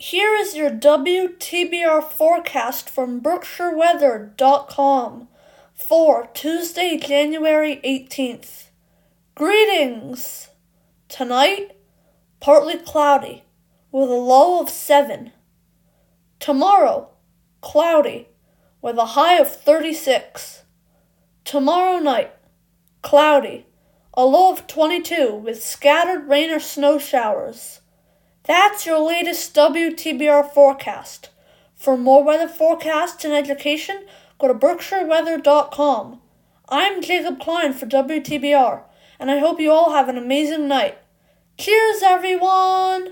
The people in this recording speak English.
Here is your WTBR forecast from BerkshireWeather.com for Tuesday, January 18th. Greetings! Tonight, partly cloudy with a low of 7. Tomorrow, cloudy with a high of 36. Tomorrow night, cloudy, a low of 22 with scattered rain or snow showers. That's your latest WTBR forecast. For more weather forecasts and education, go to berkshireweather.com. I'm Jacob Klein for WTBR, and I hope you all have an amazing night. Cheers, everyone!